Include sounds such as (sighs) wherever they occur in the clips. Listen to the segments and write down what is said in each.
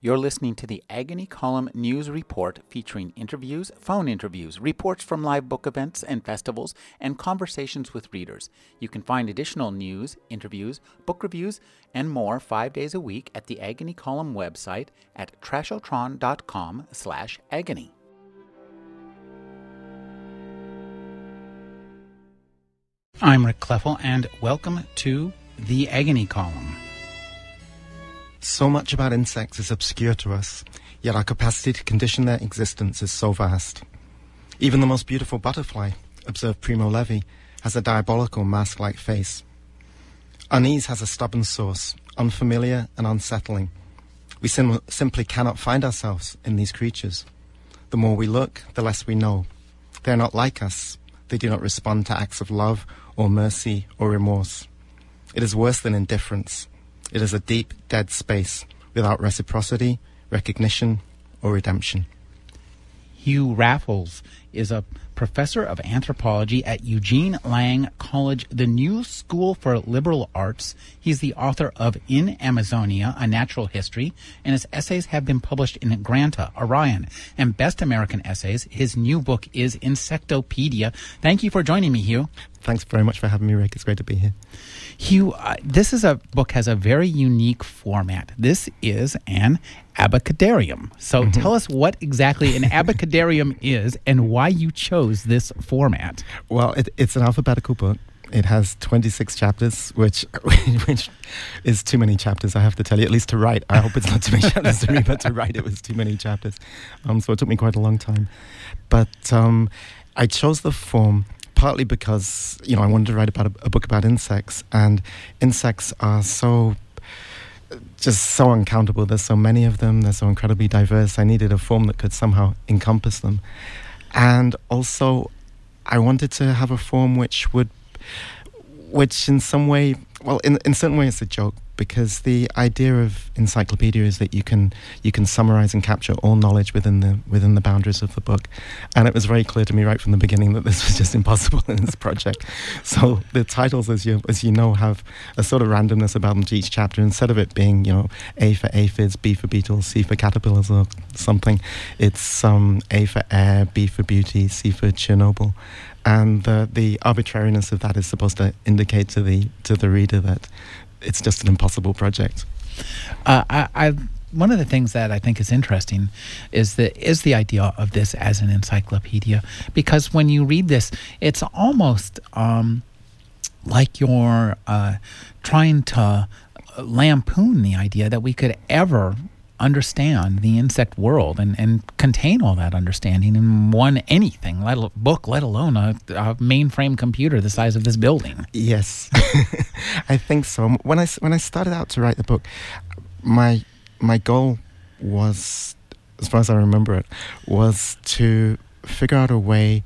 You're listening to the Agony Column News Report featuring interviews, phone interviews, reports from live book events and festivals, and conversations with readers. You can find additional news, interviews, book reviews, and more five days a week at the Agony Column website at trashotron.com slash agony. I'm Rick Kleffel, and welcome to the Agony Column. So much about insects is obscure to us, yet our capacity to condition their existence is so vast. Even the most beautiful butterfly, observed Primo Levi, has a diabolical mask-like face. Unease has a stubborn source, unfamiliar and unsettling. We sim- simply cannot find ourselves in these creatures. The more we look, the less we know. They are not like us. They do not respond to acts of love or mercy or remorse. It is worse than indifference. It is a deep, dead space without reciprocity, recognition, or redemption. Hugh Raffles is a professor of anthropology at Eugene Lang College, the New School for Liberal Arts. He's the author of In Amazonia, A Natural History, and his essays have been published in Granta, Orion, and Best American Essays. His new book is Insectopedia. Thank you for joining me, Hugh. Thanks very much for having me, Rick. It's great to be here. Hugh, uh, this is a book has a very unique format. This is an abecedarium. So mm-hmm. tell us what exactly an (laughs) abecedarium is and why you chose this format. Well, it, it's an alphabetical book. It has 26 chapters, which (laughs) which is too many chapters, I have to tell you, at least to write. I hope it's not too many (laughs) chapters to read, but to write it was too many chapters. Um, so it took me quite a long time. But um, I chose the form partly because you know I wanted to write about a, a book about insects, and insects are so just so uncountable. There's so many of them. They're so incredibly diverse. I needed a form that could somehow encompass them, and also I wanted to have a form which would, which in some way, well, in in certain ways, it's a joke, because the idea of encyclopedia is that you can you can summarize and capture all knowledge within the within the boundaries of the book. And it was very clear to me right from the beginning that this (laughs) was just impossible in this project. So the titles as you as you know have a sort of randomness about them to each chapter. Instead of it being you know A for aphids B for beetles C for caterpillars or something it's um, A for air B for beauty C for Chernobyl. And the, the arbitrariness of that is supposed to indicate to the to the reader that it's just an impossible project. Uh, I, I one of the things that I think is interesting is the is the idea of this as an encyclopedia because when you read this, it's almost um, like you're uh, trying to lampoon the idea that we could ever understand the insect world and, and contain all that understanding in one anything, let a book, let alone a, a mainframe computer the size of this building. Yes, (laughs) I think so. When I when I started out to write the book, my my goal was, as far as I remember it, was to figure out a way,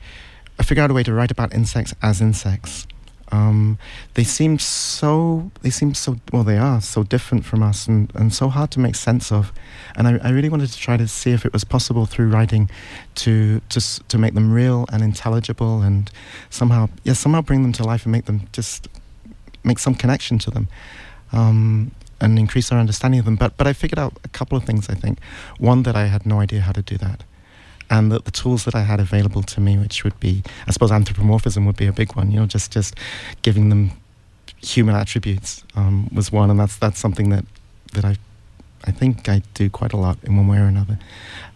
figure out a way to write about insects as insects um, they seem so they seem so well they are so different from us and, and so hard to make sense of. And I, I really wanted to try to see if it was possible through writing to to to make them real and intelligible and somehow yeah somehow bring them to life and make them just make some connection to them um, and increase our understanding of them. But but I figured out a couple of things I think. One that I had no idea how to do that and the, the, tools that I had available to me, which would be, I suppose, anthropomorphism would be a big one. You know, just just giving them human attributes um, was one, and that's that's something that that I I think I do quite a lot in one way or another.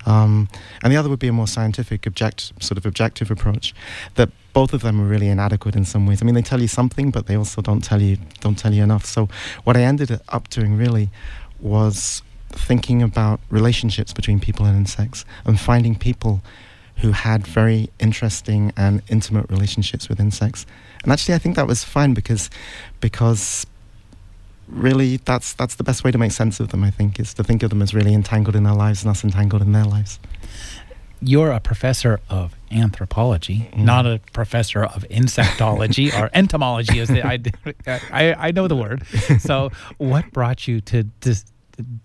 Um, and the other would be a more scientific, object, sort of objective approach. That both of them are really inadequate in some ways. I mean, they tell you something, but they also don't tell you don't tell you enough. So what I ended up doing really was thinking about relationships between people and insects and finding people who had very interesting and intimate relationships with insects. And actually, I think that was fine because because really that's that's the best way to make sense of them. I think is to think of them as really entangled in our lives and us entangled in their lives. You're a professor of anthropology, mm. not a professor of insectology (laughs) or entomology, as the, I, I I know the word. So, what brought you to, to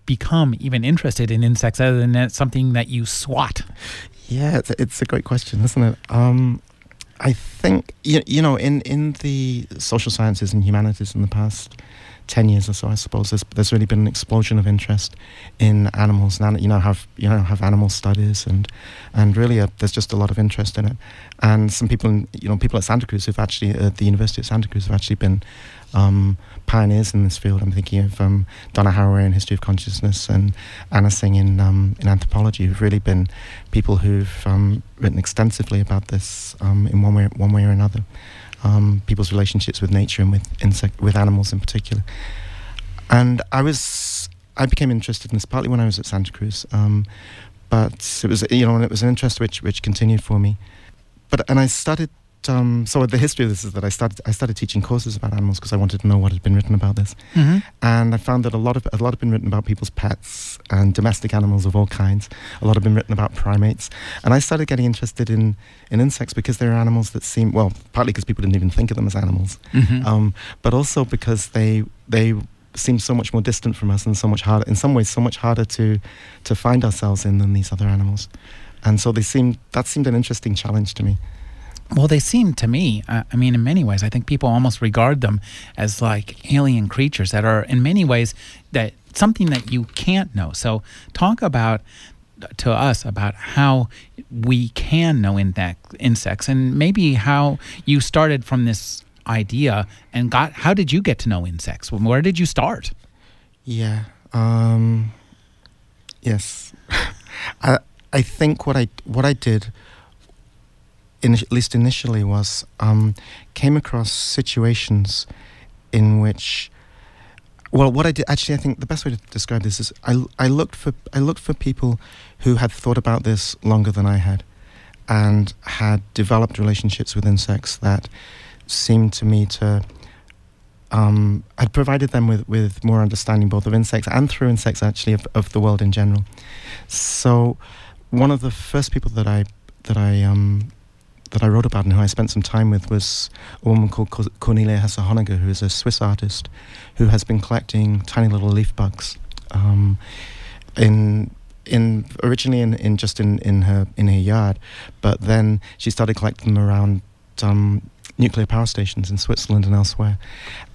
become even interested in insects other than something that you swat? Yeah, it's a, it's a great question, isn't it? Um, I think you, you know in in the social sciences and humanities in the past ten years or so, I suppose, there's, there's really been an explosion of interest in animals. And you know, have you know have animal studies and and really a, there's just a lot of interest in it. And some people, in, you know, people at Santa Cruz who've actually at the University of Santa Cruz have actually been um, pioneers in this field. I'm thinking of um, Donna Haraway in History of Consciousness and Anna Tsing in, um, in Anthropology, who've really been people who've um, written extensively about this um, in one way, one way or another. Um, people's relationships with nature and with insect, with animals in particular. And I was, I became interested in this partly when I was at Santa Cruz, but it was, you know, it was an interest which which continued for me. But and I started um, so the history of this is that I started I started teaching courses about animals because I wanted to know what had been written about this, mm-hmm. and I found that a lot of a lot had been written about people's pets and domestic animals of all kinds. A lot had been written about primates, and I started getting interested in in insects because they're animals that seem well partly because people didn't even think of them as animals, mm-hmm. um, but also because they they seem so much more distant from us and so much harder in some ways so much harder to to find ourselves in than these other animals, and so they seemed that seemed an interesting challenge to me. Well, they seem to me, I mean, in many ways, I think people almost regard them as like alien creatures that are, in many ways, that something that you can't know. So, talk about to us about how we can know insects and maybe how you started from this idea and got how did you get to know insects? Where did you start? Yeah um, yes. (laughs) I i think what i what i did in, at least initially, was um, came across situations in which, well, what I did actually, I think the best way to describe this is I, I looked for I looked for people who had thought about this longer than I had, and had developed relationships with insects that seemed to me to um, had provided them with, with more understanding both of insects and through insects actually of, of the world in general. So one of the first people that I that I um, that I wrote about and who I spent some time with was a woman called Cornelia Hesse-Honegger, who is a Swiss artist who has been collecting tiny little leaf bugs. Um, in in originally in, in just in, in her in her yard, but then she started collecting them around um, nuclear power stations in Switzerland and elsewhere,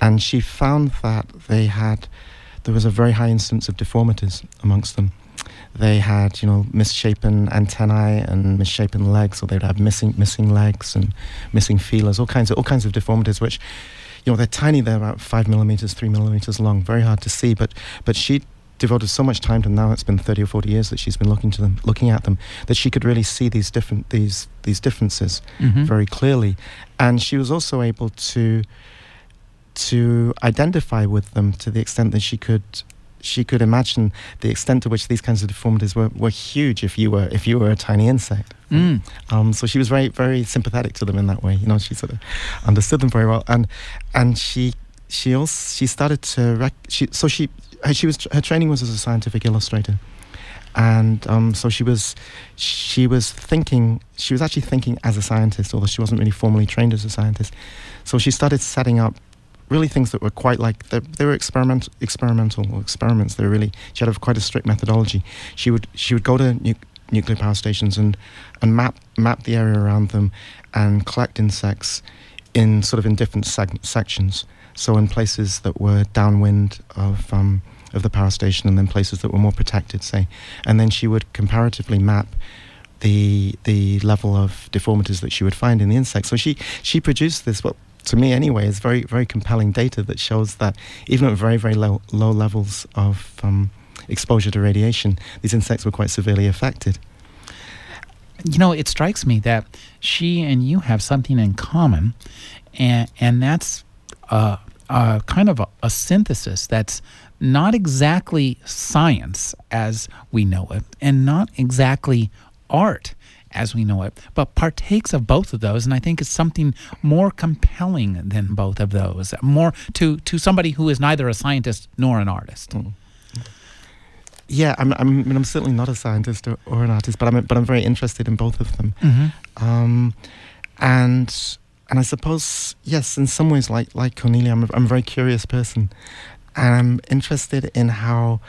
and she found that they had there was a very high incidence of deformities amongst them they had you know misshapen antennae and misshapen legs, or they'd have missing missing legs and missing feelers, all kinds of all kinds of deformities, which you know they're tiny. They're about five millimeters, three millimeters long, very hard to see. But but she devoted so much time to them. Now it's been thirty or forty years that she's been looking to them, looking at them, that she could really see these different these these differences mm-hmm. very clearly, and she was also able to to identify with them to the extent that she could she could imagine the extent to which these kinds of deformities were, were huge if you were if you were a tiny insect. Mm. Um, so she was very very sympathetic to them in that way. You know, she sort of understood them very well, and and she she also she started to rec- she so she she was her training was as a scientific illustrator and um, so she was she was thinking she was actually thinking as a scientist although she wasn't really formally trained as a scientist so she started setting up really things that were quite like they were experiment, experimental experiments. They were really she had a, quite a strict methodology. She would she would go to nu- nuclear power stations and and map map the area around them and collect insects in sort of in different seg- sections. So in places that were downwind of um, of the power station, and then places that were more protected, say, and then she would comparatively map the the level of deformities that she would find in the insects. So she she produced this what to me anyway, is very, very compelling data that shows that even at very, very low, low levels of um, exposure to radiation, these insects were quite severely affected. You know, it strikes me that she and you have something in common, and, and that's uh, uh, kind of a, a synthesis that's not exactly science as we know it, and not exactly art as we know it, but partakes of both of those. And I think it's something more compelling than both of those, more to, to somebody who is neither a scientist nor an artist. Mm. Yeah, I'm, I'm, I mean, I'm certainly not a scientist or, or, an artist, but I'm, but I'm very interested in both of them. Mm-hmm. Um, and and I suppose yes, in some ways, like like Cornelia, I'm a, I'm a very curious person, and I'm interested in how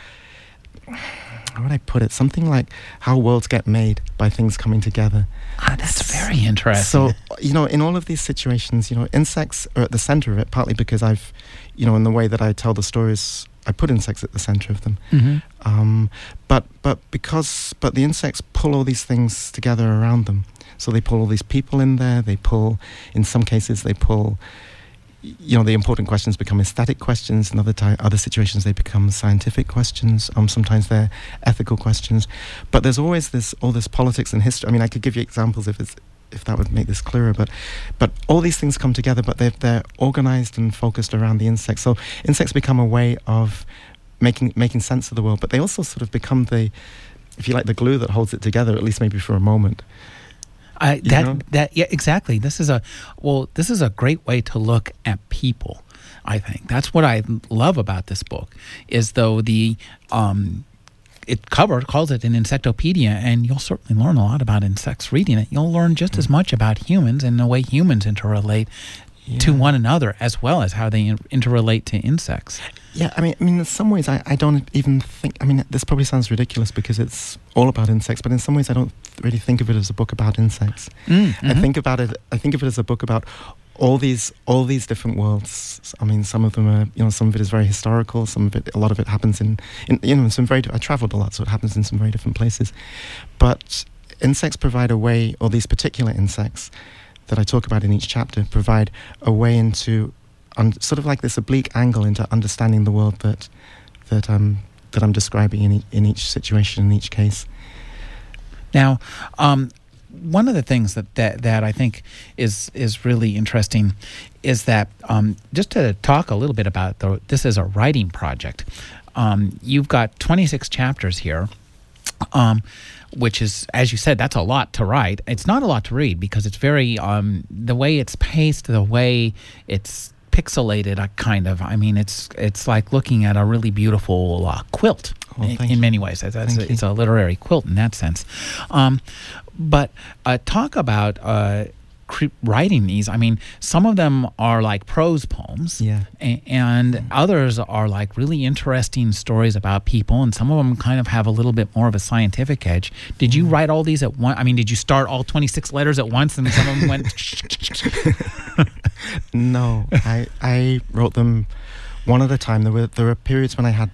how would I put it? Something like how worlds get made by things coming together. Ah, that's very interesting. So, you know, in all of these situations, you know, insects are at the center of it, partly because I've, you know, in the way that I tell the stories, I put insects at the center of them. Mhm. Um, but but because but the insects pull all these things together around them. So they pull all these people in there. They pull, in some cases, they pull. You know, the important questions become aesthetic questions. In other ti other situations, they become scientific questions. Um, sometimes they're ethical questions. But there's always this all this politics and history. I mean, I could give you examples if it's if that would make this clearer. But but all these things come together. But they're they're organized and focused around the insects. So insects become a way of making making sense of the world. But they also sort of become the if you like, the glue that holds it together, at least maybe for a moment. I, that know? that yeah exactly. This is a well. This is a great way to look at people. I think that's what I love about this book is though the um, it cover calls it an insectopedia, and you'll certainly learn a lot about insects reading it. You'll learn just as much about humans and the way humans interrelate to one another, as well as how they interrelate to insects. Yeah, I mean, I mean, in some ways, I, I don't even think. I mean, this probably sounds ridiculous because it's all about insects, but in some ways, I don't really think of it as a book about insects. Mm, I mhm. think about it. I think of it as a book about all these all these different worlds. I mean, some of them are you know some of it is very historical. Some of it, a lot of it happens in, in you know some very. I travelled a lot, so it happens in some very different places. But insects provide a way, or these particular insects that I talk about in each chapter, provide a way into un, sort of like this oblique angle into understanding the world that that um that I'm describing in e- in each situation in each case. Now, um, one of the things that, that, that I think is is really interesting is that um, just to talk a little bit about the, this is a writing project. Um, you've got 26 chapters here, um, which is, as you said, that's a lot to write. It's not a lot to read because it's very um, the way it's paced, the way it's pixelated, uh, kind of. I mean, it's it's like looking at a really beautiful uh, quilt Oh, in, in many ways. That's, that's Thank it's a literary quilt in that sense. Um, but uh, talk about uh, writing these. I mean, some of them are like prose poems, Yeah. and others are like really interesting stories about people, and some of them kind of have a little bit more of a scientific edge. Did you write all these at once? I mean, did you start all 26 letters at once, and some of them went? (laughs) (laughs) No, I I wrote them one at a time. There were there were periods when I had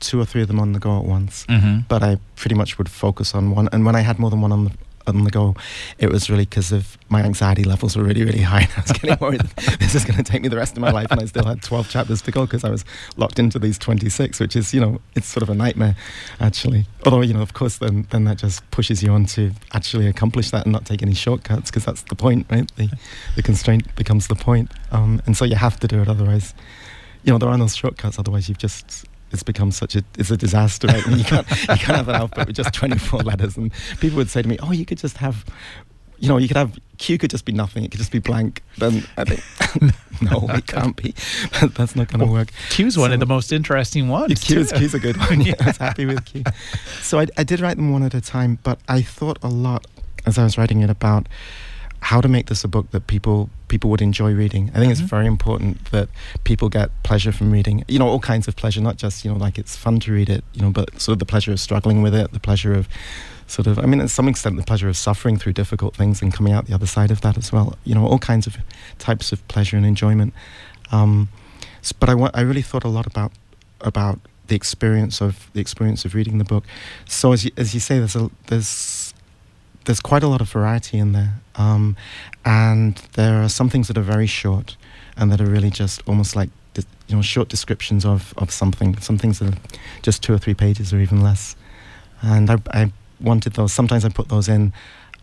two or three of them on the go at once, mm-hmm. but I pretty much would focus on one. And when I had more than one on the on the go, it was really because of my anxiety levels were really really high. And I was getting worried (laughs) this is going to take me the rest of my life, and I still had twelve chapters to go because I was locked into these twenty six, which is you know it's sort of a nightmare, actually. Although you know of course then then that just pushes you on to actually accomplish that and not take any shortcuts because that's the point, right? The the constraint becomes the point, um, and so you have to do it. Otherwise, you know there are no shortcuts. Otherwise, you've just it's become such a it's a disaster. Right? And you can't (laughs) you can't have an alphabet with just twenty four letters. And people would say to me, "Oh, you could just have." You know, you could have Q could just be nothing. It could just be blank. Then I think (laughs) no, it can't be. That's not going to work. Q's one of the most interesting ones. Yeah, Q is, too. Q's a good (laughs) one. Yeah, I was happy with Q. So I, I did write them one at a time, but I thought a lot as I was writing it about how to make this a book that people people would enjoy reading. I think Mhm. it's very important that people get pleasure from reading. You know, all kinds of pleasure, not just you know like it's fun to read it. You know, but sort of the pleasure of struggling with it, the pleasure of sort of I mean, to some extent, the pleasure of suffering through difficult things and coming out the other side of that as well. You know, all kinds of types of pleasure and enjoyment. Um, but I, I really thought a lot about about the experience of the experience of reading the book. So as you, as you say, there's a there's there's quite a lot of variety in there, um, and there are some things that are very short, and that are really just almost like you know short descriptions of of something. Some things that are just two or three pages or even less, and I, I wanted those. Sometimes I put those in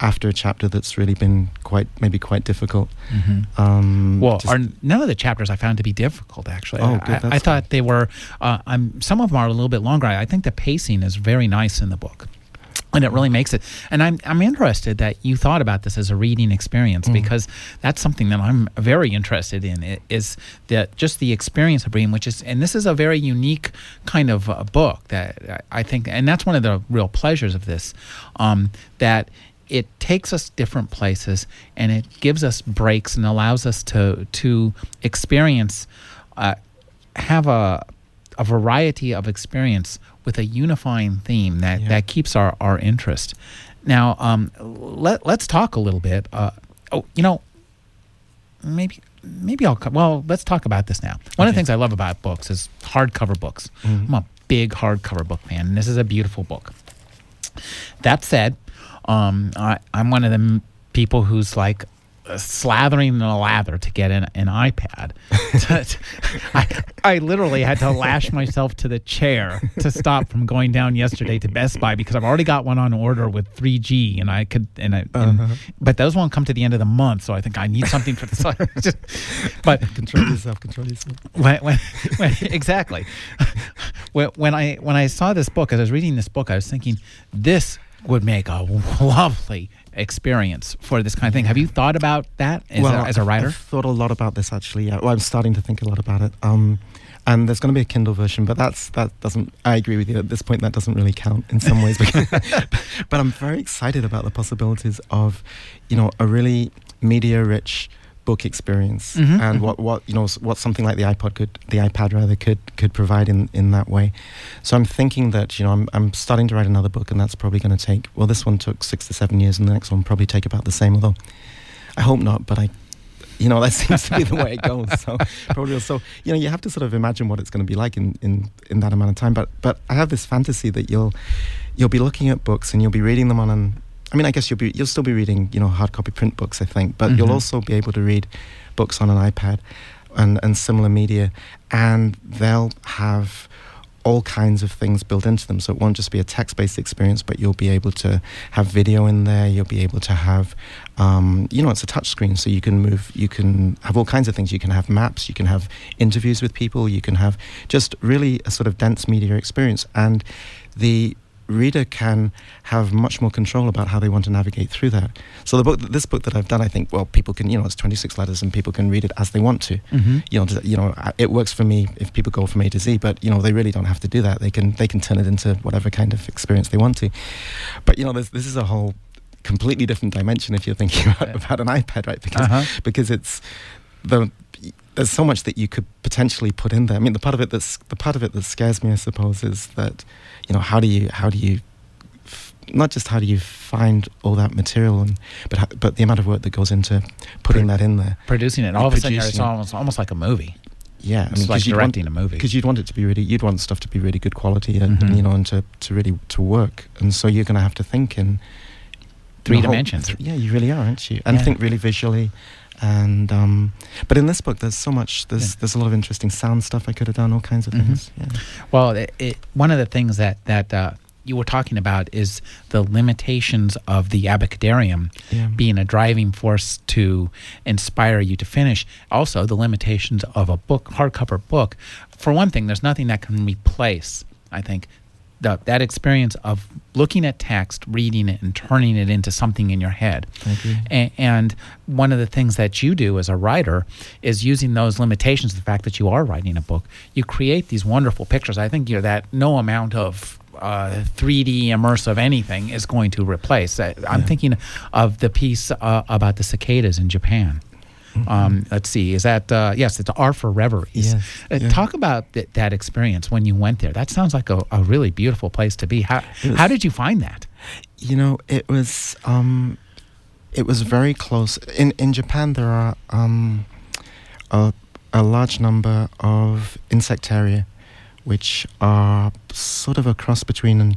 after a chapter that's really been quite maybe quite difficult. Mhm. Um, Well, none of the chapters I found to be difficult. Actually, Oh, I- good, I, I thought they were. Uh, I'm, some of them are a little bit longer. I think the pacing is very nice in the book. And it really makes it. And I'm I'm interested that you thought about this as a reading experience Mm. because that's something that I'm very interested in. Is that just the experience of reading, which is and this is a very unique kind of uh, book that I I think, and that's one of the real pleasures of this, um, that it takes us different places and it gives us breaks and allows us to to experience uh, have a a variety of experience with a unifying theme that, Yeah. that keeps our, our interest. Now, um, let, let's talk a little bit. Uh, oh, you know, maybe maybe I'll co- well let's talk about this now. One of the things I love about books is hardcover books. Mhm. I'm a big hardcover book fan, and this is a beautiful book. That said, um, I, I'm one of them people who's like slathering in a lather to get an, an iPad. (laughs) (laughs) I, I literally had to lash myself to the chair to stop from going down yesterday to Best Buy because I've already got one on order with 3G, and I could and I. and- Uh-huh. but those won't come to the end of the month, so I think I need something for this. (laughs) Just- but control yourself. Control yourself. when, when, when, exactly when, when i when i saw this book as i was reading this book i was thinking this would make a lovely experience for this kind of thing have you thought about that as, a, as a writer I've thought a lot about this actually. Yeah. Well, I'm starting to think a lot about it. Um, and there's going to be a Kindle version, but that's that doesn't. I agree with you at this point. That doesn't really count in some ways. Because, (laughs) (laughs) but I'm very excited about the possibilities of, you know, a really media-rich book experience, Mhm, and mhm. what what you know what something like the iPod could, the iPad rather could could provide in in that way. So I'm thinking that you know I'm I'm starting to write another book, and that's probably going to take. Well, this one took six to seven years, and the next one probably take about the same. Although I hope not, but I, you know, (laughs) that seems to be the way it goes. So (laughs) probably so you know you have to sort of imagine what it's going to be like in, in in that amount of time. But but I have this fantasy that you'll you'll be looking at books and you'll be reading them on an. I mean, I guess you'll be you'll still be reading you know hard copy print books, I think, but Mhm. you'll also be able to read books on an iPad and and similar media, and they'll have all kinds of things built into them. So it won't just be a text based experience, but you'll be able to have video in there. You'll be able to have, um, you know, it's a touch screen, so you can move, you can have all kinds of things. You can have maps, you can have interviews with people, you can have just really a sort of dense media experience. And the reader can have much more control about how they want to navigate through that. So the book, this book that I've done, I think, well, people can, you know, it's 26 letters and people can read it as they want to mm-hmm. you know, you know, it works for me if people go from A to Z, but you know, they really don't have to do that. They can they can turn it into whatever kind of experience they want to. But you know, this this is a whole completely different dimension if you're thinking (laughs) about, about an iPad, right? Because uh-huh. because it's the there's so much that you could potentially put in there. I mean, the part of it that's the part of it that scares me, I suppose, is that you know, how do you how do you f- not just how do you find all that material, and but how, but the amount of work that goes into putting that in there. producing it all of a sudden it's almost almost like a movie Yeah, I it's mean, like 'cause you'd want- a movie because you'd want it to be really you'd want stuff to be really good quality and, Mhm. you know and to, to really to work and so you're going to have to think in Three a whole- dimensions. yeah you really are aren't you and Yeah. think really visually and um but in this book there's so much there's Yeah. there's a lot of interesting sound stuff i could have done all kinds of things yeah. Well, it, it, one of the things that that uh, you were talking about is the limitations of the Abecedarium yeah being a driving force to inspire you to finish. Also, the limitations of a book, hardcover book. For one thing, there's nothing that can replace. I think the, that experience of looking at text, reading it, and turning it into something in your head. I agree. A- and one of the things that you do as a writer is using those limitations, the fact that you are writing a book, you create these wonderful pictures. I think you're that no amount of uh, 3D immersive anything is going to replace. I'm Yeah. thinking of the piece uh, about the cicadas in Japan. Um, let's see, is that, uh, yes, it's R for Reveries. Yes, Uh, yeah. Talk about th- that experience when you went there. That sounds like a, a really beautiful place to be. How, was- how did you find that? You know, it was um, it was very close. In in Japan, there are um, a a large number of insectaria, which are sort of a cross between an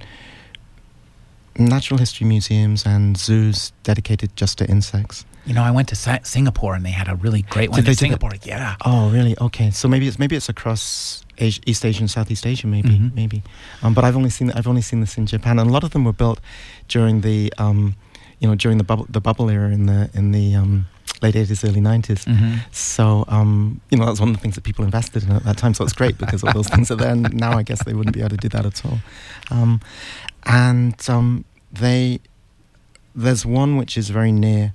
natural history museums and zoos dedicated just to insects. You know, I went to Si- Singapore and they had a really great one Did in they do that? Singapore. Yeah. Oh, really? Okay, so maybe it's maybe it's across Asia, East Asia and Southeast Asia, maybe Mhm. maybe. Um, but I've only seen I've only seen this in Japan, and a lot of them were built during the um, you know during the bubble the bubble era in the in the um, late eighties, early 90s hmm So um, you know that's one of the things that people invested in at that time. So it's great because all those things are there. And (laughs) now I guess they wouldn't be able to do that at all. Um, and um, they there's one which is very near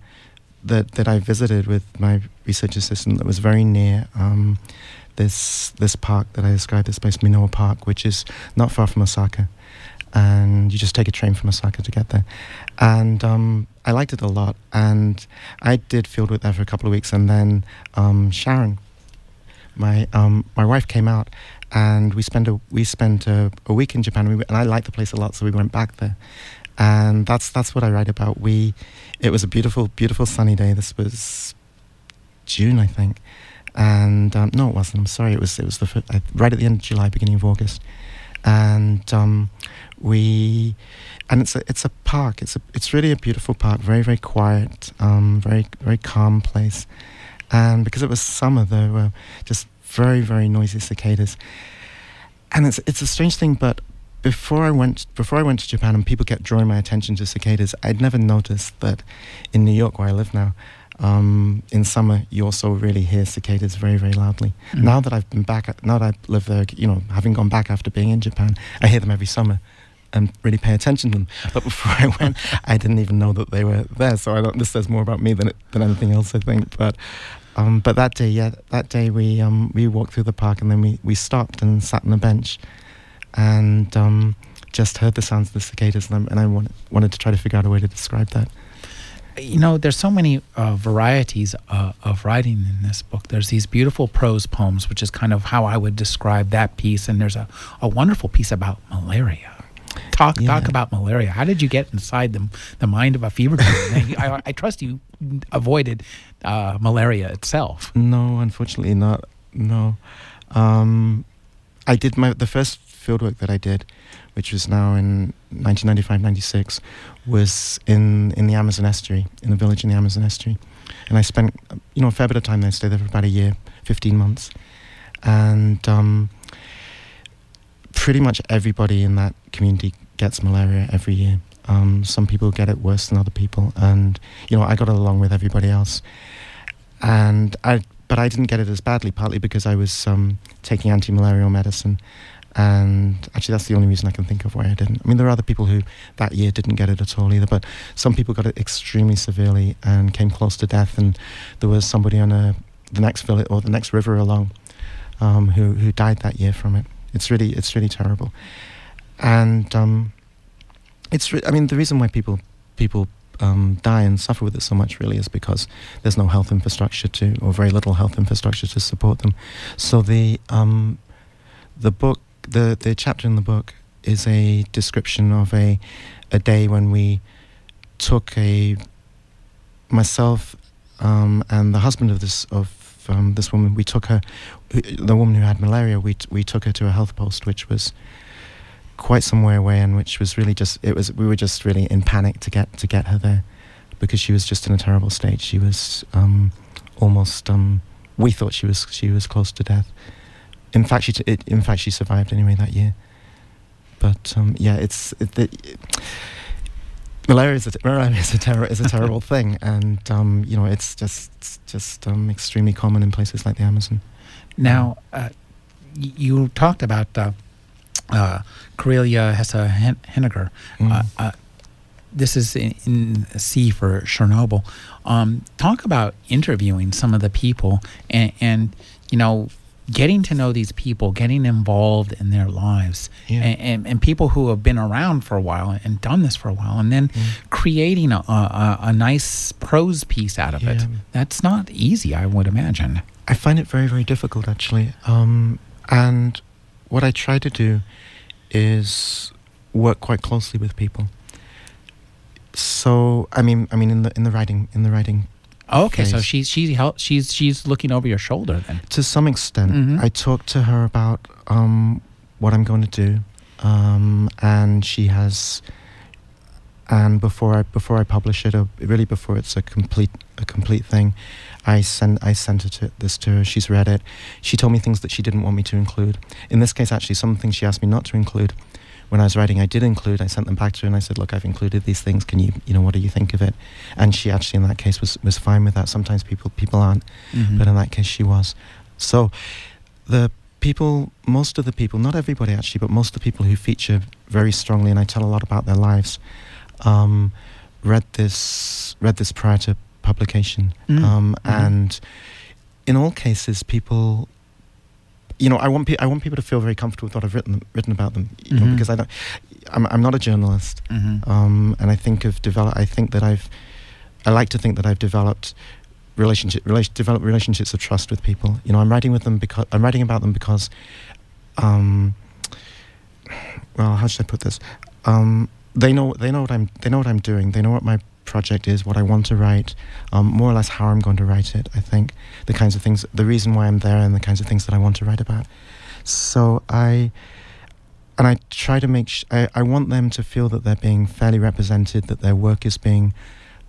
that that I visited with my research assistant that was very near um, this this park that I described, this place Minoo Park, which is not far from Osaka, and you just take a train from Osaka to get there. And um, I liked it a lot, and I did field work there for a couple of weeks, and then um, Sharon my um, my wife came out, and we spent a we spent a, a week in Japan, and, we, and I liked the place a lot, so we went back there, and that's that's what I write about. We, it was a beautiful beautiful sunny day. This was June, I think, and um, no, it wasn't. I'm sorry. It was it was the uh, right at the end of July, beginning of August, and um, we and it's a it's a park. It's a it's really a beautiful park. Very very quiet. Um, very very calm place. And because it was summer, there were just very very noisy cicadas. And it's it's a strange thing, but before I went before I went to Japan and people kept drawing my attention to cicadas, I'd never noticed that in New York where I live now. Um, in summer, you also really hear cicadas very, very loudly. Mm. Now that I've been back, now that I live there, you know, having gone back after being in Japan, I hear them every summer and really pay attention to them. But before I went, I didn't even know that they were there. So I don't. This says more about me than it, than anything else, I think. But um, but that day, yeah, that day we um, we walked through the park and then we, we stopped and sat on a bench, and um, just heard the sounds of the cicadas and, I- and I wanted wanted to try to figure out a way to describe that. you know, there's so many uh, varieties uh, of writing in this book. There's these beautiful prose poems, which is kind of how I would describe that piece, and there's a, a wonderful piece about malaria. Talk Yeah. talk about malaria. How did you get inside the the mind of a fever dream? (laughs) I, I trust you avoided uh, malaria itself. No, unfortunately not. No, um, I did my the first fieldwork that I did, which was now in 1995-96, was in in the Amazon estuary, in a village in the Amazon estuary, and I spent you know a fair bit of time there. I stayed there for about a year, 15 months, and um, pretty much everybody in that community gets malaria every year. Um, some people get it worse than other people, and you know I got along with everybody else and I but I didn't get it as badly, partly because I was um, taking anti-malarial medicine, and actually that's the only reason I can think of why I didn't. I mean, there are other people who that year didn't get it at all either, but some people got it extremely severely and came close to death, and there was somebody on a the next village or the next river along um, who who died that year from it. It's really it's really terrible, and um, it's re- I mean the reason why people people um, die and suffer with it so much really is because there's no health infrastructure to, or very little health infrastructure to support them. So the um, the book, the the chapter in the book is a description of a a day when we took a myself um, and the husband of this of um, this woman. We took her, the woman who had malaria. We t- we took her to a health post, which was quite some way away and which was really just it was we were just really in panic to get to get her there because she was just in a terrible state she was um, almost um, we thought she was she was close to death in fact she t- it, in fact she survived anyway that year but um, yeah it's it, it, malaria is a, malaria is a, terror, is a terrible (laughs) thing and um, you know it's just it's just um, extremely common in places like the Amazon Now, uh, you talked about uh, uh, Karelia Hesse Hen- Henniger. Mm. Uh, uh, this is in, in C for Chernobyl. Um, talk about interviewing some of the people and, and, you know, getting to know these people, getting involved in their lives, Yeah. and, and, and people who have been around for a while and done this for a while, and then creating a, a, a nice prose piece out of it. That's not easy, I would imagine. I find it very, very difficult actually. Um, and what I try to do is work quite closely with people. So I mean, I mean, in the in the writing, in the writing, Okay, so she's she's help, she's she's looking over your shoulder then. to some extent, Mhm. I talk to her about um, what I'm going to do, um, and she has. And before I before I publish it, or really before it's a complete a complete thing, I send I sent it to this to her. She's read it. She told me things that she didn't want me to include. In this case, actually, some things she asked me not to include. When I was writing, I did include. I sent them back to her and I said, "Look, I've included these things. Can you, you know, what do you think of it?" And she actually, in that case, was was fine with that. Sometimes people people aren't Mhm. but in that case she was. So the people, most of the people, not everybody actually, but most of the people who feature very strongly, and I tell a lot about their lives, um, read this read this prior to publication, Mm. um, Mhm. and in all cases, people. You know, I want pe- I want people to feel very comfortable with what I've written written about them. You know, Mhm. because I don't, I'm I'm not a journalist, Mhm. um, and I think of develop. I think that I've, I like to think that I've developed relationship, relation, develop relationships of trust with people. You know, I'm writing with them because I'm writing about them because, um, well, how should I put this? Um, they know they know what I'm they know what I'm doing. They know what my project is, what I want to write, um, more or less how I'm going to write it. I think the kinds of things, the reason why I'm there, and the kinds of things that I want to write about. So I and I try to make sh- I, I want them to feel that they're being fairly represented, that their work is being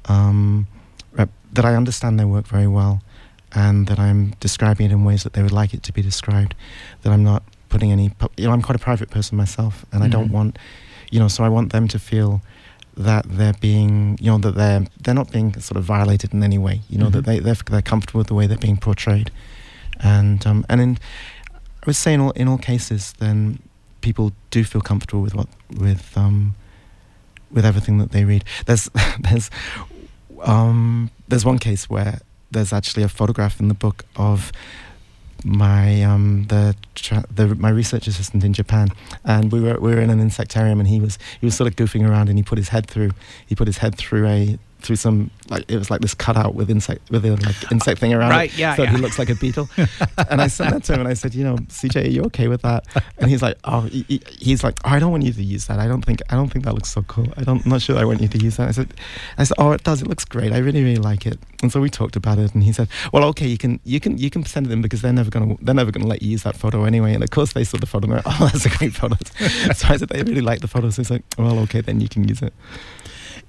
um, rep- that I understand their work very well, and that I'm describing it in ways that they would like it to be described. That I'm not putting any pu- you know I'm quite a private person myself, and I don't Mhm. want you know so I want them to feel that they're being you know that they're they're not being sort of violated in any way. You know Mhm. that they they're, they're comfortable with the way they're being portrayed, and um, and in I would say in all in all cases then people do feel comfortable with what with um, with everything that they read. There's (laughs) there's um, there's one case where there's actually a photograph in the book of my um, the, tra- the my research assistant in Japan, and we were we were in an insectarium, and he was he was sort of goofing around, and he put his head through he put his head through a through some like it was like this cutout with insect with a like insect thing around Right, it, yeah, so yeah. he looks like a beetle. (laughs) and I sent that to him, and I said, you know, CJ, are you okay with that? And he's like, oh, he, he- he's like, oh, I don't want you to use that. I don't think I don't think that looks so cool. I don't, I'm not sure I want you to use that. I said, I said, oh, it does. It looks great. I really, really like it. And so we talked about it, and he said, well, okay, you can, you can, you can send it in because they're never gonna, they're never gonna let you use that photo anyway. And of course, they saw the photo, and they're, oh, (laughs) that's a great photo. (laughs) so I said, they really like the photo. So he's like, well, okay, then you can use it.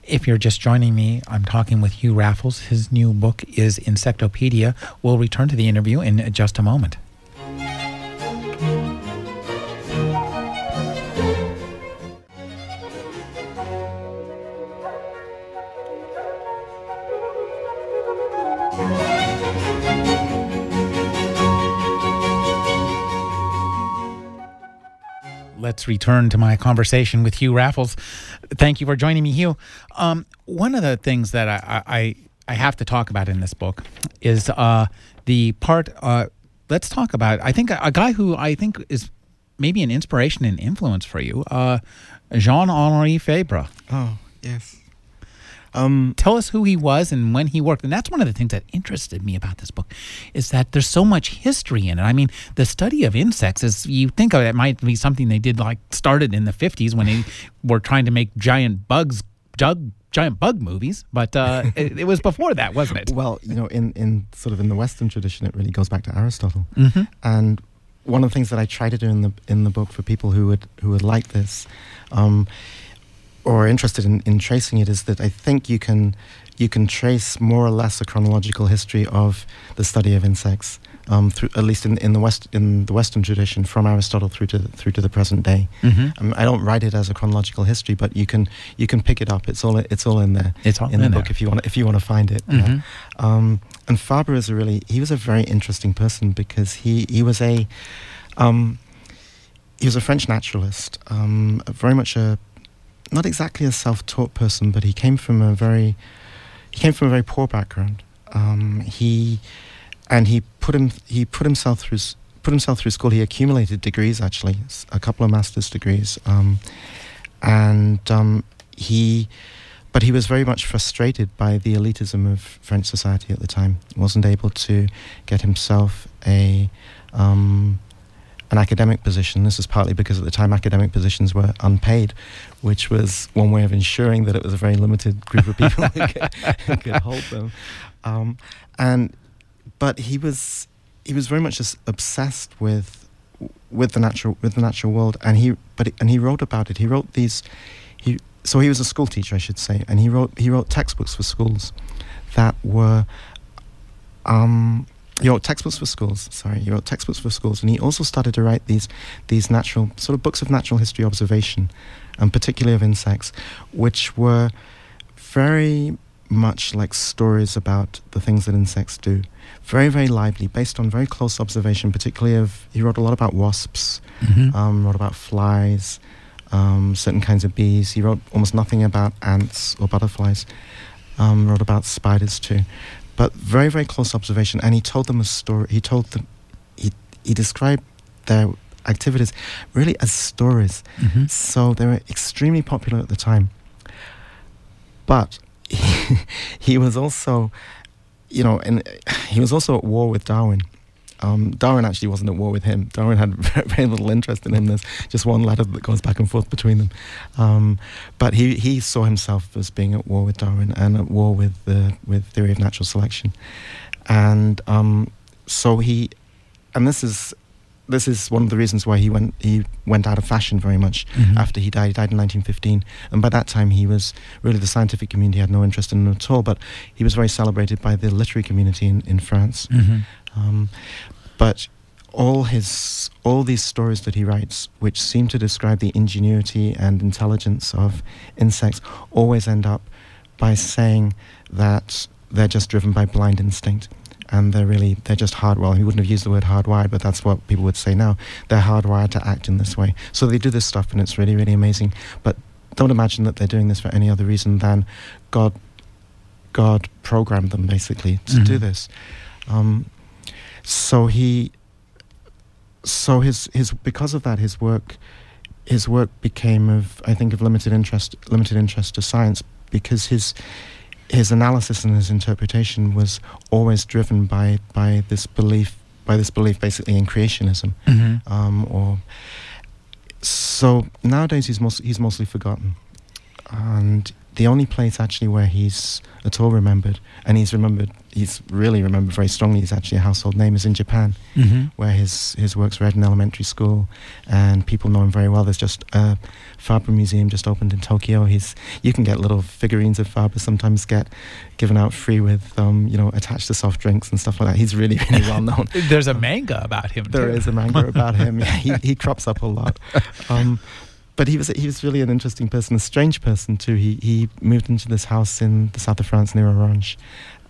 If you're just joining me, I'm talking with Hugh Raffles. His new book is Insectopedia. We'll return to the interview in just a moment. Let's return to my conversation with Hugh Raffles. Thank you for joining me, Hugh. Um, one of the things that I, I, I have to talk about in this book is uh, the part. Uh, let's talk about. I think a, a guy who I think is maybe an inspiration and influence for you, uh, Jean Henri Fabre. Oh, yes. Um, Tell us who he was and when he worked. And that's one of the things that interested me about this book is that there's so much history in it. I mean, the study of insects is you think of it might be something they did like started in the 50s when they (laughs) were trying to make giant bugs, jug, giant bug movies, but uh, (laughs) it, it was before that, wasn't it? Well, you know, in, in sort of in the Western tradition, it really goes back to Aristotle. Mm-hmm. And one of the things that I try to do in the in the book for people who would who would like this, um, or interested in, in tracing it, is that I think you can you can trace more or less a chronological history of the study of insects, um, through at least in, in the west in the Western tradition, from Aristotle through to the, through to the present day. Mm-hmm. I, don't write it as a chronological history, but you can you can pick it up. It's all it's all in there It's all in the in book if you want if you want to find it. yeah. Mhm. Um, and Fabre is a really he was a very interesting person because he he was a um, he was a French naturalist, um, very much a not exactly a self-taught person, but he came from a very he came from a very poor background. Um, he and he put him he put himself through put himself through school. He accumulated degrees actually, a couple of master's degrees, um, and um, he but he was very much frustrated by the elitism of French society at the time. He wasn't able to get himself a um, an academic position. This is partly because at the time academic positions were unpaid, which was one way of ensuring that it was a very limited group of people who, could, (laughs) who could hold them. Um, and but he was he was very much just obsessed with with the natural with the natural world, and he but he- and he wrote about it. He wrote these. He so he was a school teacher, I should say, and he wrote he wrote textbooks for schools that were. Um, he wrote textbooks for schools. Sorry, he wrote textbooks for schools, and he also started to write these these natural sort of books of natural history observation, and particularly of insects, which were very much like stories about the things that insects do. Very, very lively, based on very close observation, particularly of. He wrote a lot about wasps, Mhm. um, wrote about flies, um, certain kinds of bees. He wrote almost nothing about ants or butterflies. Um, wrote about spiders too, but very very close observation. And he told them a story. He told them, he he described their activities really as stories. Mhm. So they were extremely popular at the time. But (laughs) he, he was also you know, and he was also at war with Darwin. Um, Darwin actually wasn't at war with him. Darwin had (laughs) very little interest in him. There's just one letter that goes back and forth between them. Um, but he, he saw himself as being at war with Darwin and at war with the with theory of natural selection. And um, so he, and this is this is one of the reasons why he went he went out of fashion very much Mhm. after he died. He died in 1915, and by that time he was really the scientific community had no interest in him at all. But he was very celebrated by the literary community in, in France. Mhm. Um, but all his all these stories that he writes, which seem to describe the ingenuity and intelligence of insects, always end up by saying that they're just driven by blind instinct. And they're really, they're just hardwired. He wouldn't have used the word hardwired, but that's what people would say now. They're hardwired to act in this way. So they do this stuff, and it's really, really amazing. But don't imagine that they're doing this for any other reason than God, God programmed them basically to do Mhm. this. Um, so he so his his because of that his work his work became of I think of limited interest limited interest to science because his his analysis and his interpretation was always driven by by this belief by this belief basically in creationism Mhm. um, or so nowadays he's most, he's mostly forgotten and the only place actually where he's at all remembered and he's remembered he's really remembered very strongly he's actually a household name is in Japan Mhm. where his, his works read in elementary school and people know him very well. There's just a Fabre museum just opened in Tokyo. He's you can get little figurines of Fabre sometimes get given out free with um, you know attached to soft drinks and stuff like that. He's really really well known. (laughs) There's a manga about him. There too. is a manga (laughs) about him. Yeah, he he crops up a lot. Um, but he was he was really an interesting person, a strange person too. He he moved into this house in the south of France near Orange,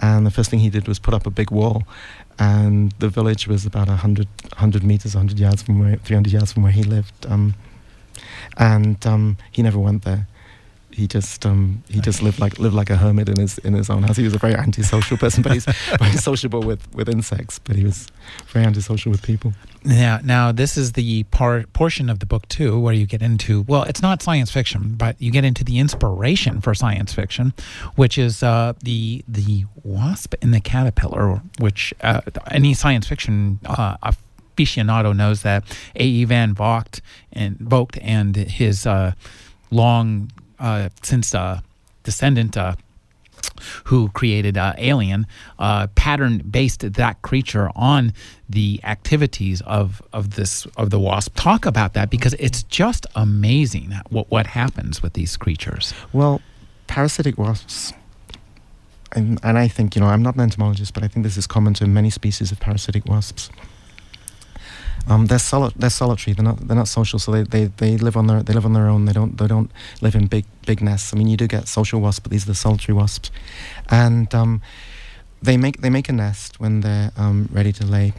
and the first thing he did was put up a big wall, and the village was about 100, 100 meters, 100 yards from where, 300 yards from where he lived. Um, and um, he never went there. He just um, he just lived like lived like a hermit in his in his own house. He was a very antisocial person, but he's (laughs) very sociable with, with insects. But he was very antisocial with people. Now, now this is the part portion of the book too, where you get into well, it's not science fiction, but you get into the inspiration for science fiction, which is uh, the the wasp and the caterpillar, which uh, any science fiction uh, aficionado knows that A. E. Van Vogt and Vogt and his uh, long uh, since uh, descendant. Uh, who created uh, Alien, uh, pattern based that creature on the activities of of this of the wasp. Talk about that because it's just amazing what what happens with these creatures. Well, parasitic wasps, and, and I think, you know, I'm not an entomologist, but I think this is common to many species of parasitic wasps. Um, they're, soli- they're solitary. They're not. They're not social. So they, they, they live on their they live on their own. They don't they don't live in big big nests. I mean, you do get social wasps, but these are the solitary wasps, and um, they make they make a nest when they're um, ready to lay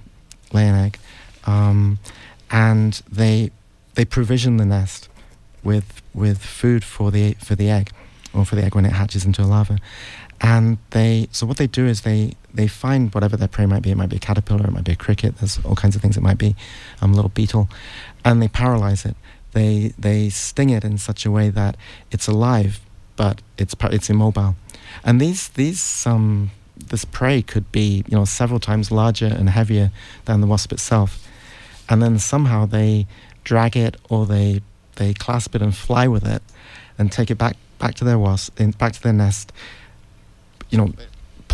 lay an egg, um, and they they provision the nest with with food for the for the egg, or for the egg when it hatches into a larva, and they so what they do is they they find whatever their prey might be. It might be a caterpillar, it might be a cricket. There's all kinds of things it might be, um, a little beetle, and they paralyze it. They they sting it in such a way that it's alive, but it's it's immobile, and these these um this prey could be you know several times larger and heavier than the wasp itself, and then somehow they drag it or they they clasp it and fly with it, and take it back back to their wasp in, back to their nest. You know,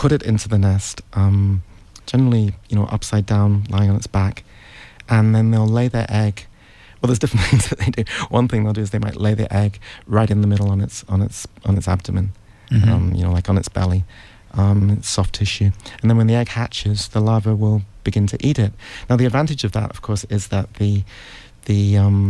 put it into the nest, um, generally you know upside down, lying on its back, and then they'll lay their egg. Well, there's different (laughs) things that they do. One thing they'll do is they might lay their egg right in the middle on its on its on its abdomen, Mhm. um, you know, like on its belly, um, it's soft tissue. And then when the egg hatches, the larva will begin to eat it. Now, the advantage of that, of course, is that the the um,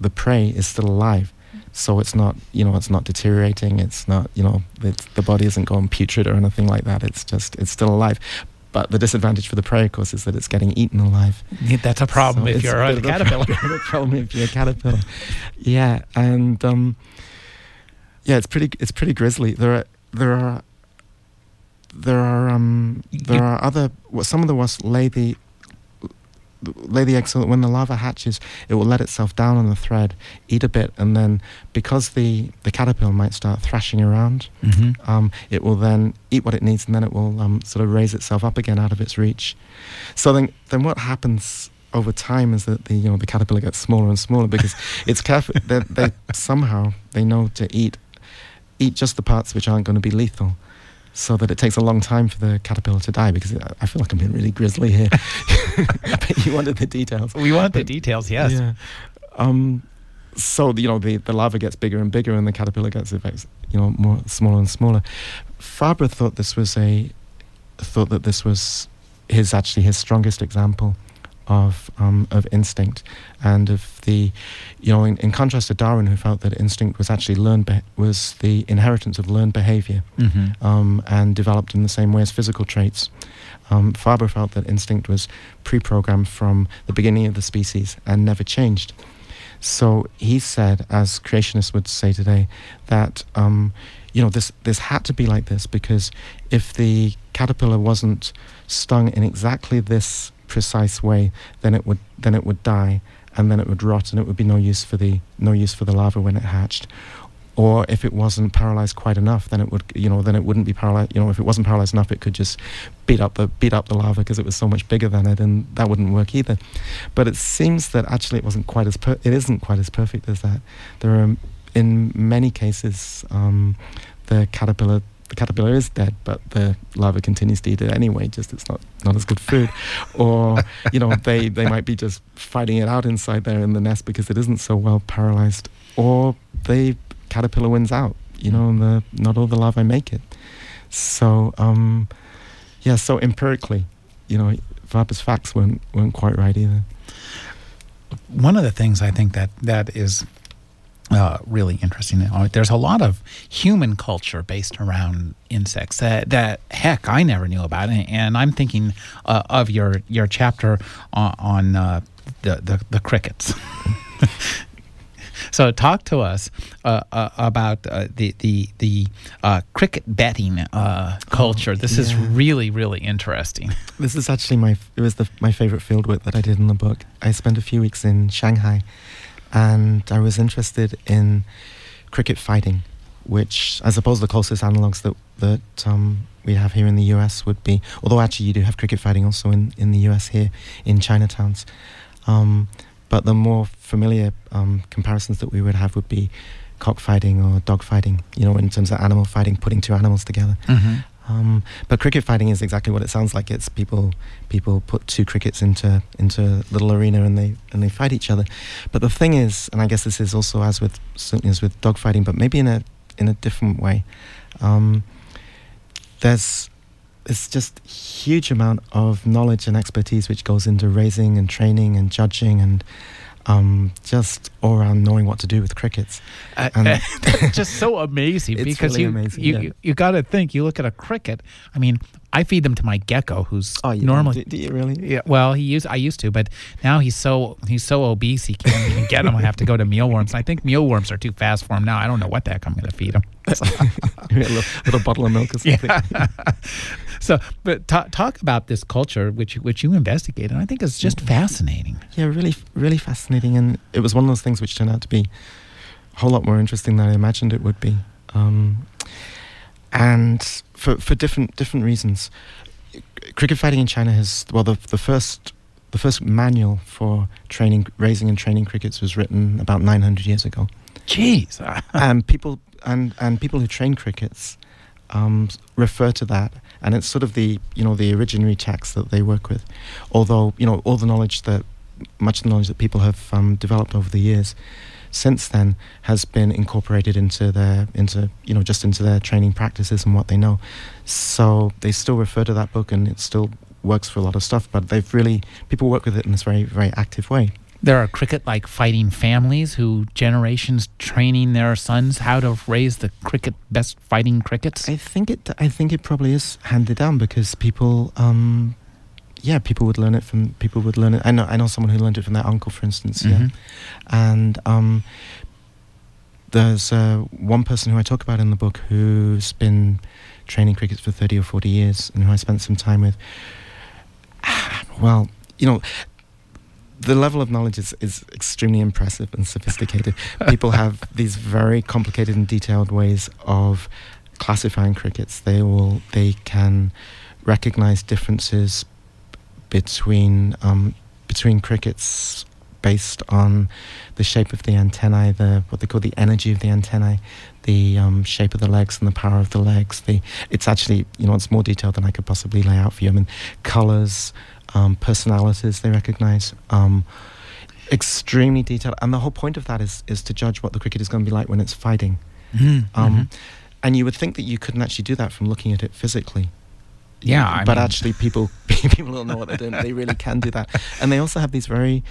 the prey is still alive, so it's not you know it's not deteriorating. It's not you know the body isn't going putrid or anything like that. It's just it's still alive. But the disadvantage for the prey, of course, is that it's getting eaten alive. Yeah, That's a problem So if you're a of caterpillar. (laughs) a problem if you're a caterpillar. yeah, and um, yeah, it's pretty. It's pretty grisly. There are there are there are um, there are other. Well, some of the wasps lay the lay the egg so that when the larva hatches, it will let itself down on the thread, eat a bit, and then because the, the caterpillar might start thrashing around, Mm-hmm. um, it will then eat what it needs, and then it will um, sort of raise itself up again out of its reach. So then, then what happens over time is that the you know the caterpillar gets smaller and smaller because (laughs) it's careful. They, they somehow they know to eat eat just the parts which aren't going to be lethal. So that it takes a long time for the caterpillar to die because I feel like I'm being really grisly here. (laughs) (laughs) but you wanted the details. We want the details, yes. Yeah. Um, so you know the, the larva gets bigger and bigger, and the caterpillar gets you know more smaller and smaller. Fabre thought this was a thought that this was his actually his strongest example of um, of instinct and of the you know in, in contrast to Darwin who felt that instinct was actually learned be- was the inheritance of learned behavior Mm-hmm. um, and developed in the same way as physical traits. Um, Fabre felt that instinct was pre-programmed from the beginning of the species and never changed. So he said, as creationists would say today, that um, you know this this had to be like this because if the caterpillar wasn't stung in exactly this precise way, then it would then it would die and then it would rot and it would be no use for the no use for the larva when it hatched or if it wasn't paralyzed quite enough, then it would, you know, then it wouldn't be paralyzed. You know, if it wasn't paralyzed enough, it could just beat up the beat up the larva because it was so much bigger than it, and that wouldn't work either. But it seems that actually it wasn't quite as per- it isn't quite as perfect as that. There are, in many cases, um, the caterpillar the caterpillar is dead, but the larva continues to eat it anyway. Just it's not not as good food, or you know they they might be just fighting it out inside there in the nest because it isn't so well paralyzed, or the caterpillar wins out, you know, the, not all the larvae make it. So, um, yeah, so empirically, you know, Fabre's facts weren't, weren't quite right either. One of the things I think that that is uh, really interesting. uh, There's a lot of human culture based around insects that, that heck I never knew about, and, and I'm thinking uh, of your your chapter on, on uh, the, the the crickets. (laughs) So talk to us uh, uh, about uh, the the the uh, cricket betting uh, culture. This is really really interesting. (laughs) This is actually my, it was the, my favorite fieldwork that I did in the book. I spent a few weeks in Shanghai and I was interested in cricket fighting, which I suppose the closest analogues that, that um, we have here in the US would be, although actually you do have cricket fighting also in, in the US here in Chinatowns. Um, but the more familiar um, comparisons that we would have would be cockfighting or dogfighting, you know, in terms of animal fighting, putting two animals together. Mm-hmm. Um, but cricket fighting is exactly what it sounds like. It's people people put two crickets into into a little arena and they and they fight each other. But the thing is, and I guess this is also as with certainly as with dog fighting, but maybe in a in a different way. Um, there's it's just huge amount of knowledge and expertise which goes into raising and training and judging and um, just all around knowing what to do with crickets. Uh, And- (laughs) just so amazing (laughs) because really you amazing, you, yeah. you, you got to think. You look at a cricket. I mean, I feed them to my gecko, who's Oh, you normally. do, do you really? Yeah, well, he used I used to, but now he's so he's so obese he can't even (laughs) get them. I have to go to mealworms. I think mealworms are too fast for him now. I don't know what the heck I'm going to feed him. (laughs) a little, little bottle of milk or something. Yeah. (laughs) so, but ta- talk about this culture which which you investigated. I think is just fascinating. Yeah, really, really fascinating, and it was one of those things which turned out to be a whole lot more interesting than I imagined it would be, um, and for for different different reasons. Cricket fighting in China has well the the first the first manual for training raising and training crickets was written about 900 years ago, Jeez. (laughs) and people and and people who train crickets um, refer to that, and it's sort of the you know the originary text that they work with. Although you know all the knowledge that much of the knowledge that people have um, developed over the years since then has been incorporated into their into you know just into their training practices and what they know. So they still refer to that book, and it still works for a lot of stuff. But they've really people work with it in this very very active way. There are cricket like fighting families who generations training their sons how to raise the cricket best fighting crickets. I think it. I think it probably is handed down because people. Um, yeah, people would learn it from people would learn it. I know. I know someone who learned it from their uncle, for instance. Yeah, Mhm. and um, there's uh, one person who I talk about in the book who's been training crickets for thirty or forty years, and who I spent some time with. (sighs) Well, you know, the level of knowledge is, is extremely impressive and sophisticated. (laughs) People have these very complicated and detailed ways of classifying crickets. They will they can recognize differences between um, between crickets based on the shape of the antennae, the what they call the energy of the antennae, the um, shape of the legs and the power of the legs. The it's actually you know it's more detailed than I could possibly lay out for you. I mean, colors, um, personalities they recognize. Um, extremely detailed, and the whole point of that is is to judge what the cricket is going to be like when it's fighting. Mm-hmm. Um, and you would think that you couldn't actually do that from looking at it physically. Yeah, I but mean- actually, people (laughs) people don't know what they're doing. They really can do that, and they also have these very,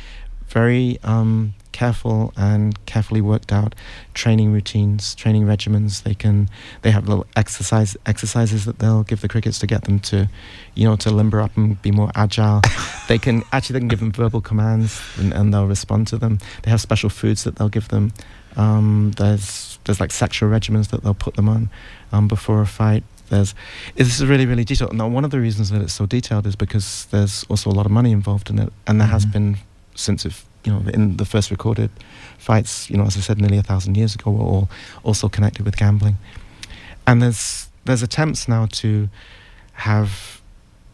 very um, careful and carefully worked out training routines, training regimens. They can they have little exercise exercises that they'll give the crickets to get them to, you know, to limber up and be more agile. (laughs) they can actually they can give them verbal commands and, and they'll respond to them. They have special foods that they'll give them. Um, there's there's like sexual regimens that they'll put them on um, before a fight. There's this is really really detailed. Now one of the reasons that it's so detailed is because there's also a lot of money involved in it, and there has Mhm. been since it you know in the first recorded fights. You know, as I said, nearly a thousand years ago, were all also connected with gambling. And there's there's attempts now to have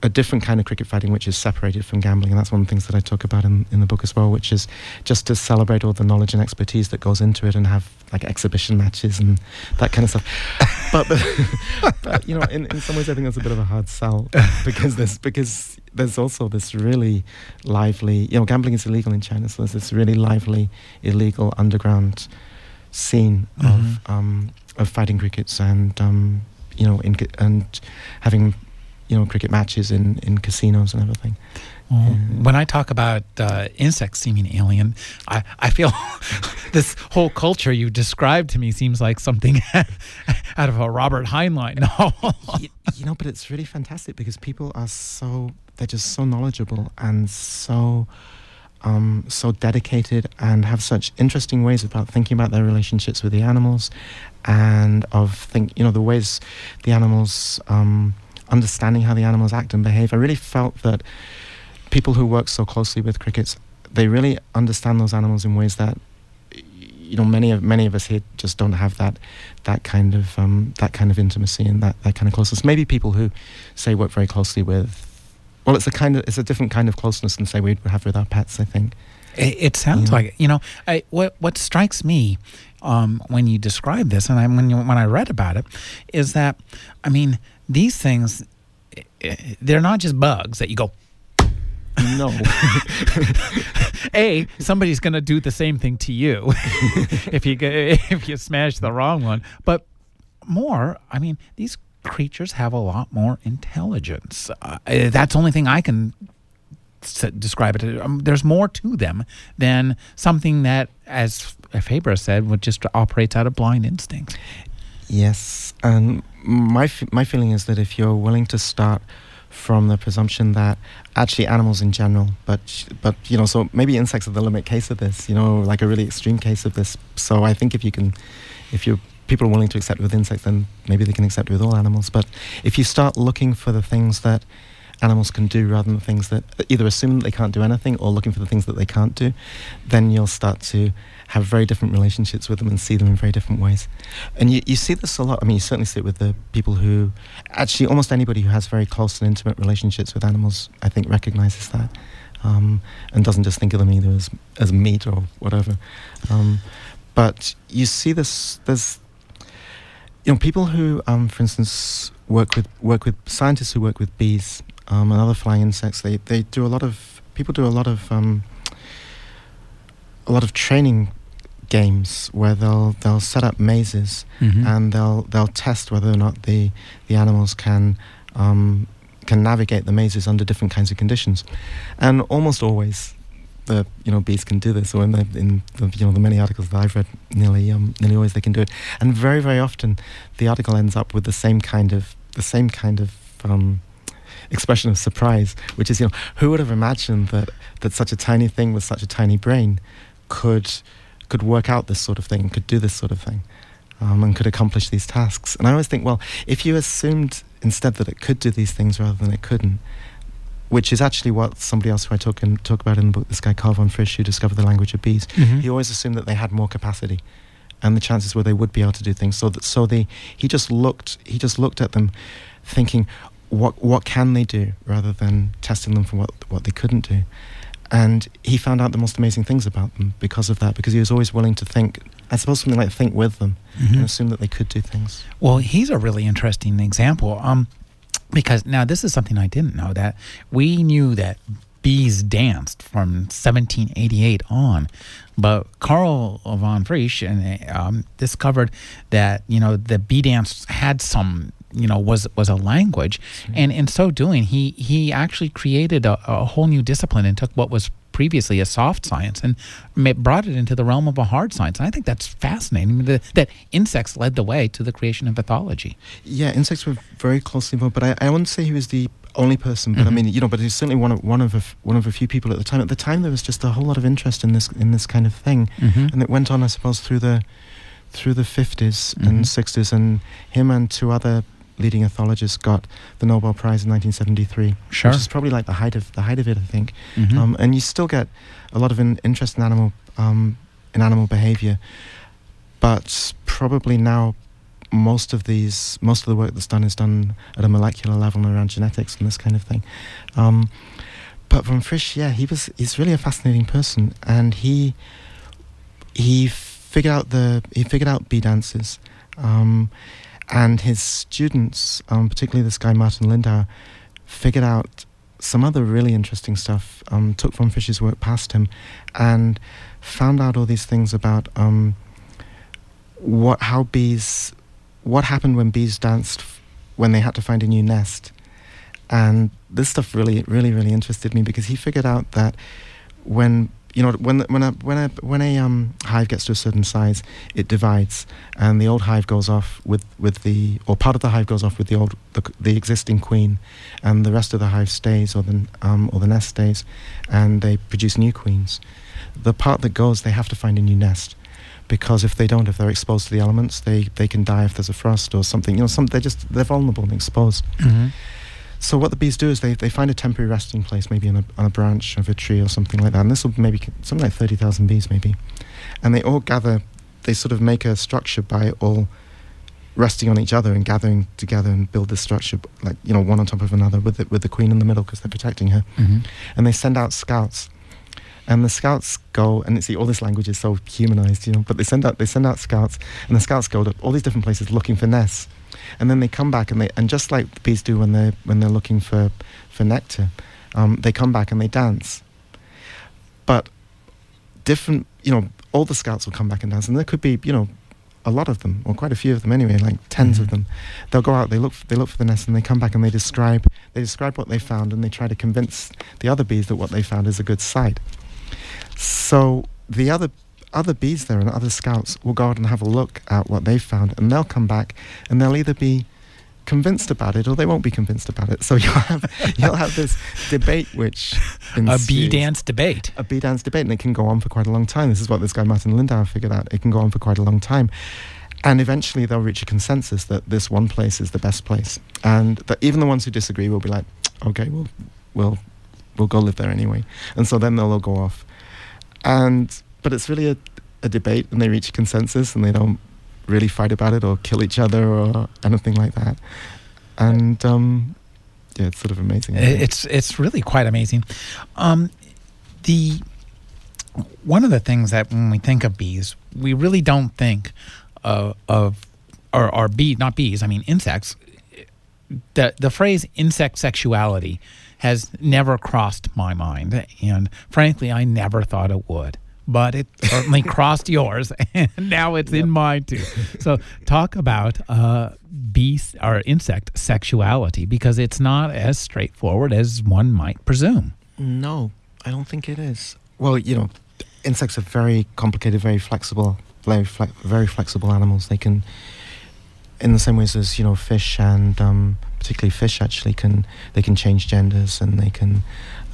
a different kind of cricket fighting which is separated from gambling and that's one of the things that I talk about in, in the book as well which is just to celebrate all the knowledge and expertise that goes into it and have like exhibition matches and that kind of stuff (laughs) but, but, but you know in, in some ways I think that's a bit of a hard sell because there's because there's also this really lively you know gambling is illegal in China so there's this really lively illegal underground scene Mhm. of um, of fighting crickets and um, you know in, and having you know cricket matches in, in casinos and everything. Well, Yeah. When I talk about uh, insects seeming alien, I, I feel (laughs) this whole culture you described to me seems like something (laughs) out of a Robert Heinlein (laughs) novel. you, you know, but it's really fantastic because people are so they're just so knowledgeable and so um, so dedicated and have such interesting ways about thinking about their relationships with the animals and of think you know the ways the animals um, understanding how the animals act and behave. I really felt that people who work so closely with crickets they really understand those animals in ways that you know many of many of us here just don't have that that kind of um, that kind of intimacy and that, that kind of closeness. Maybe people who say work very closely with well, it's a kind of it's a different kind of closeness than say we would have with our pets. I think. It, it sounds Yeah. like it. You know, I, what what strikes me um, when you describe this, and I, when you, when I read about it, is that I mean these things, eh, eh, they're not just bugs that you go. No. (laughs) A, somebody's going to do the same thing to you (laughs) if you (laughs) if you smash the wrong one. But more, I mean, these creatures have a lot more intelligence. Uh, eh, that's the only thing I can s- describe it. Um, there's more to them than something that, as Fabre said, would just operates out of blind instinct. Yes, and my f- my feeling is that if you're willing to start from the presumption that actually animals in general, but but you know, so maybe insects are the limit case of this, you know, like a really extreme case of this. So I think if you can, if you people are willing to accept with insects, then maybe they can accept with all animals. But if you start looking for the things that animals can do rather than things that either assume that they can't do anything or looking for the things that they can't do, then you'll start to have very different relationships with them and see them in very different ways. And you, you see this a lot. I mean, you certainly see it with the people who, actually, almost anybody who has very close and intimate relationships with animals, I think, recognizes that. Um, and doesn't just think of them either as, as meat or whatever. Um, but you see this, there's, you know, people who, um, for instance, work with, work with scientists who work with bees um, and other flying insects, they, they do a lot of, people do a lot of, um, a lot of training games where they'll they'll set up mazes Mm-hmm. and they'll they'll test whether or not the the animals can um, can navigate the mazes under different kinds of conditions, and almost always the you know bees can do this. Or in the in the you know the many articles that I've read, nearly um, nearly always they can do it, and very very often the article ends up with the same kind of the same kind of um, expression of surprise, which is you know who would have imagined that that such a tiny thing with such a tiny brain could could work out this sort of thing, could do this sort of thing, um, and could accomplish these tasks. And I always think, well, if you assumed instead that it could do these things rather than it couldn't, which is actually what somebody else who I talk in, talk about in the book, this guy Carl von Frisch, who discovered the language of bees. Mhm. He always assumed that they had more capacity, and the chances were they would be able to do things. So that so they he just looked he just looked at them, thinking, what what can they do, rather than testing them for what what they couldn't do. And he found out the most amazing things about them because of that, because he was always willing to think, I suppose something like think with them Mhm. and assume that they could do things. Well, he's a really interesting example. Um, because now this is something I didn't know that we knew that bees danced from 1788 on, but Carl von Frisch and um, discovered that you know the bee dance had some you know was was a language, and in so doing, he he actually created a, a whole new discipline and took what was previously a soft science and brought it into the realm of a hard science. And I think that's fascinating. The, that insects led the way to the creation of ethology. Yeah, insects were very closely involved, but I, I wouldn't say he was the only person. But I Mhm. mean, you know, but he's certainly one of one of a, one of a few people at the time. At the time, there was just a whole lot of interest in this in this kind of thing, Mhm. and it went on, I suppose, through the through the 50s Mhm. and 60s, and him and two other leading ethologist got the Nobel Prize in 1973, Sure. which is probably like the height of the height of it, I think. Mhm. Um, and you still get a lot of in, interest in animal um, in animal behavior, but probably now most of these most of the work that's done is done at a molecular level and around genetics and this kind of thing. Um, but von Frisch, yeah, he was he's really a fascinating person, and he he figured out the he figured out bee dances. Um, and his students, um, particularly this guy Martin Lindauer, figured out some other really interesting stuff. Um, took von Frisch's work past him, and found out all these things about um, what how bees, what happened when bees danced f- when they had to find a new nest, and this stuff really, really, really interested me because he figured out that when you know when when a when a when a um, hive gets to a certain size, it divides, and the old hive goes off with, with the or part of the hive goes off with the old the, the existing queen, and the rest of the hive stays or the um, or the nest stays, and they produce new queens. The part that goes, they have to find a new nest, because if they don't, if they're exposed to the elements, they, they can die if there's a frost or something. You know, some they're just they're vulnerable and exposed. Mhm. So what the bees do is they, they find a temporary resting place, maybe on a, on a branch of a tree or something like that. And this will maybe something like thirty thousand bees, maybe, and they all gather. They sort of make a structure by all resting on each other and gathering together and build this structure, like you know, one on top of another, with the, with the queen in the middle because they're protecting her. Mhm. And they send out scouts, and the scouts go and see all this language is so humanized, you know. But they send out they send out scouts, and the scouts go to all these different places looking for nests and then they come back and they and just like the bees do when they when they're looking for for nectar, um, they come back and they dance. But different, you know, all the scouts will come back and dance, and there could be, you know, a lot of them, or quite a few of them anyway, like 10s of Mhm. them. They'll go out, they look, f- they look for the nest, and they come back and they describe, they describe what they found, and they try to convince the other bees that what they found is a good site. So the other other bees there and other scouts will go out and have a look at what they've found, and they'll come back, and they'll either be convinced about it or they won't be convinced about it. So you'll have (laughs) you'll have this debate which A bee dance debate. a bee dance debate, and it can go on for quite a long time. This is what this guy Martin Lindauer figured out. It can go on for quite a long time, and eventually they'll reach a consensus that this one place is the best place, and that even the ones who disagree will be like, okay, we'll we'll we'll go live there anyway, and so then they'll all go off, and but it's really a, a debate, and they reach consensus, and they don't really fight about it or kill each other or anything like that, and um, yeah, it's sort of amazing. It's it's really quite amazing. Um, the one of the things that when we think of bees, we really don't think of, of or, or bee, not bees. I mean insects. The the phrase insect sexuality has never crossed my mind, and frankly, I never thought it would. But it certainly (laughs) crossed yours, (laughs) and now it's in mine too. So, talk about uh, bee or insect sexuality because it's not as straightforward as one might presume. No, I don't think it is. Well, you know, insects are very complicated, very flexible, very fle- very flexible animals. They can, in the same ways as you know, fish and um, particularly fish actually can they can change genders and they can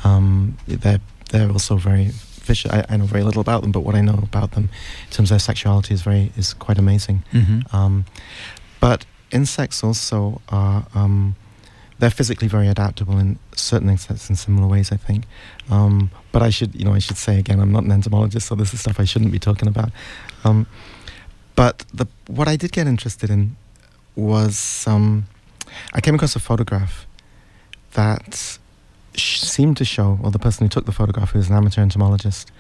um, they're they're also very fish. I, I know very little about them, but what I know about them in terms of their sexuality is very is quite amazing. Mm-hmm. Um, but insects also are um, they're physically very adaptable in certain insects in similar ways, I think. Um, but I should, you know, I should say again, I'm not an entomologist, so this is stuff I shouldn't be talking about. Um, but the what I did get interested in was um, I came across a photograph that seemed to show, or the person who took the photograph, who was an amateur entomologist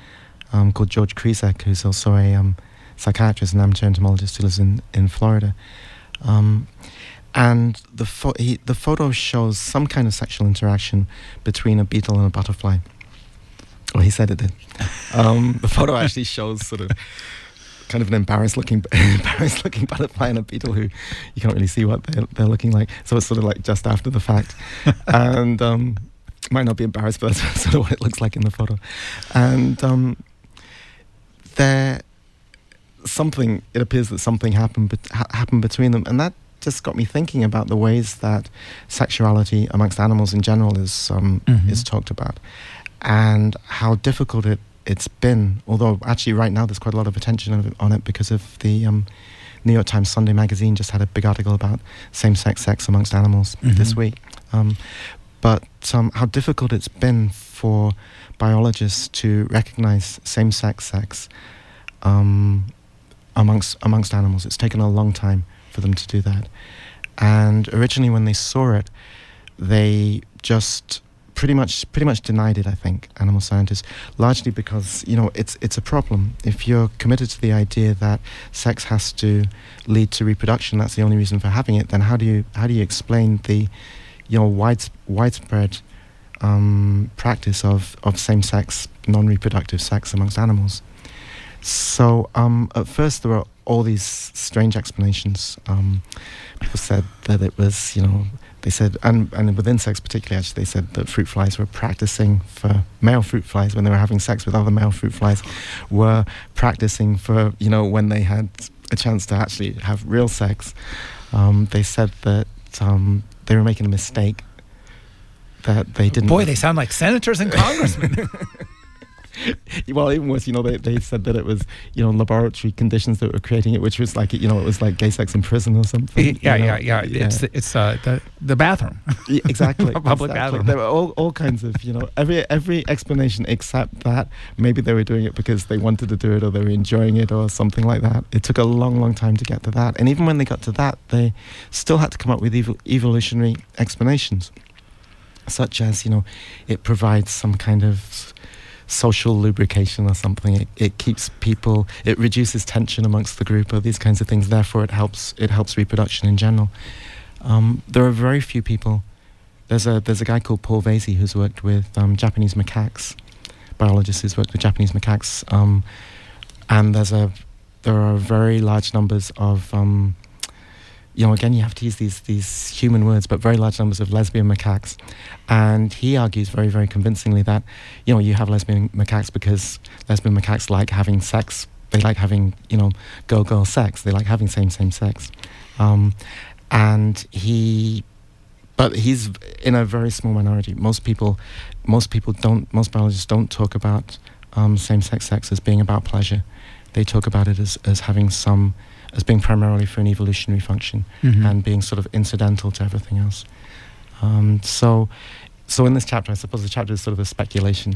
um, called George Krizek, who's also a um, psychiatrist and amateur entomologist who lives in, in Florida. Um, and the, fo- he, the photo shows some kind of sexual interaction between a beetle and a butterfly. Well, he said it did. (laughs) Um, the photo actually shows sort of kind of an embarrassed looking (laughs) embarrassed looking butterfly and a beetle who you can't really see what they're, they're looking like. So it's sort of like just after the fact, (laughs) and um, might not be embarrassed, but (laughs) that's sort of what it looks like in the photo. And um, there, something it appears that something happened ha- happened between them, and that just got me thinking about the ways that sexuality amongst animals in general is um, Mhm. is talked about, and how difficult it it's been. Although actually, right now there's quite a lot of attention on it, because of the um, New York Times Sunday magazine just had a big article about same-sex sex amongst animals this Mhm. week. Um, but um, how difficult it's been for biologists to recognize same-sex sex um, amongst amongst animals. It's taken a long time for them to do that. And originally, when they saw it, they just pretty much pretty much denied it. I think animal scientists, largely because you know it's it's a problem. If you're committed to the idea that sex has to lead to reproduction, that's the only reason for having it. Then how do you how do you explain the you know wide, widespread um, practice of, of same-sex non-reproductive sex amongst animals? So um, at first there were all these strange explanations. Um, people said that it was, you know, they said, and, and with insects particularly, actually, they said that fruit flies were practicing for male fruit flies when they were having sex with other male fruit flies, were practicing for, you know, when they had a chance to actually have real sex. Um, they said that um, they were making a mistake. That they didn't. Boy, they sound like senators and congressmen. (laughs) (laughs) well, even worse, you know, they, they said that it was, you know, laboratory conditions that were creating it, which was like, you know, it was like gay sex in prison or something. yeah, you know? yeah, yeah, It's it's uh, the the bathroom. Yeah, exactly. (laughs) A public exactly. bathroom. There were all, all kinds of, you know, every every explanation except that maybe they were doing it because they wanted to do it or they were enjoying it or something like that. It took a long, long time to get to that. And even when they got to that, they still had to come up with evol- evolutionary explanations, such as, you know, it provides some kind of social lubrication or something. It, it keeps people, it reduces tension amongst the group or these kinds of things. Therefore, it helps it helps reproduction in general. Um, there are very few people. There's a there's a guy called Paul Vasey who's worked with um, Japanese macaques, biologist who's worked with Japanese macaques, um, and there's a there are very large numbers of um, you know again you have to use these these human words, but very large numbers of lesbian macaques, and he argues very very convincingly that you know you have lesbian macaques because lesbian macaques like having sex. They like having you know girl girl sex. They like having same same sex. Um, and he but he's in a very small minority most people most people don't most biologists don't talk about um, same-sex sex as being about pleasure they talk about it as, as having some as being primarily for an evolutionary function Mhm. and being sort of incidental to everything else um, so so in this chapter i suppose the chapter is sort of a speculation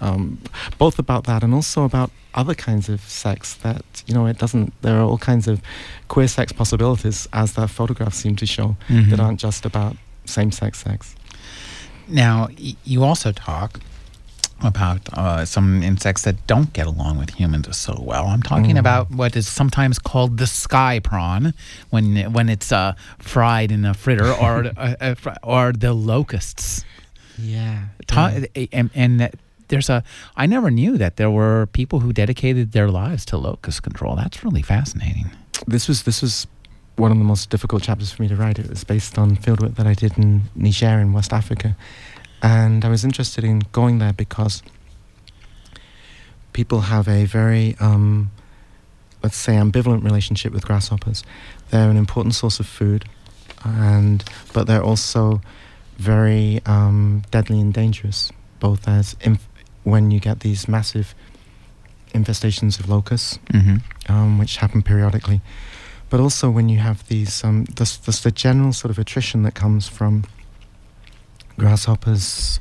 um, both about that and also about other kinds of sex that you know it doesn't there are all kinds of queer sex possibilities as that photograph seemed to show Mhm. that aren't just about same-sex sex Now, y- you also talk about uh, some insects that don't get along with humans so well. I'm talking Mm. about what is sometimes called the sky prawn, when when it's uh, fried in a fritter, or (laughs) uh, uh, or the locusts. yeah, Ta- and, and there's a. I never knew that there were people who dedicated their lives to locust control. That's really fascinating. this was this was one of the most difficult chapters for me to write. It was based on fieldwork that I did in Niger in West Africa, and I was interested in going there because people have a very, um, let's say, ambivalent relationship with grasshoppers. They're an important source of food, and but they're also very um, deadly and dangerous, both as inf- when you get these massive infestations of locusts Mm-hmm. um, which happen periodically. But also when you have these, um, this, this the general sort of attrition that comes from grasshoppers.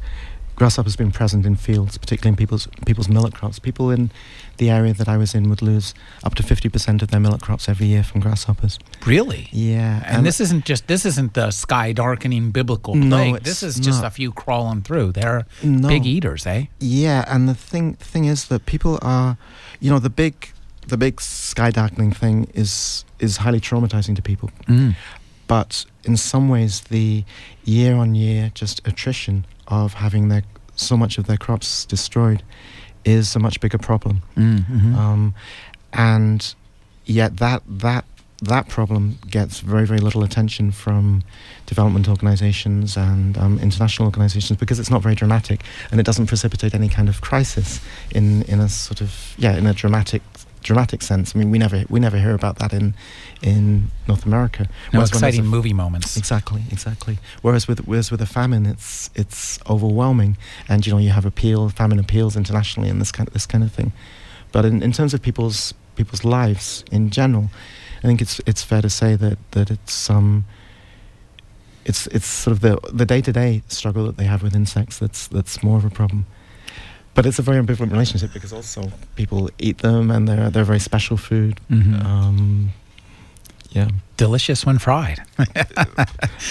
Grasshoppers been present in fields, particularly in people's people's millet crops. People in the area that I was in would lose up to fifty percent of their millet crops every year from grasshoppers. Really? Yeah, And, this isn't just this isn't the sky darkening biblical No, plague. it's this is just not. a few crawling through. They're no, big eaters, eh? Yeah, and the thing thing is that people are, you know, the big the big sky darkening thing is is highly traumatizing to people. Mm. But in some ways, the year on year just attrition of having their so much of their crops destroyed is a much bigger problem. Mm, mhm. Um, and yet that that that problem gets very very little attention from development organizations and um, international organizations because it's not very dramatic and it doesn't precipitate any kind of crisis in in a sort of yeah in a dramatic dramatic sense. I mean, we never we never hear about that in in North America. no Whereas exciting a- movie moments. Exactly, exactly. Whereas with whereas with a famine, it's it's overwhelming, and you know you have appeal, famine appeals internationally, and this kind this kind of thing. But in, in terms of people's people's lives in general, I think it's it's fair to say that that it's um. It's it's sort of the the day to day struggle that they have with insects that's that's more of a problem. But it's a very ambivalent relationship because also people eat them and they're they're very special food. Mhm. Um, yeah, Delicious when fried, (laughs)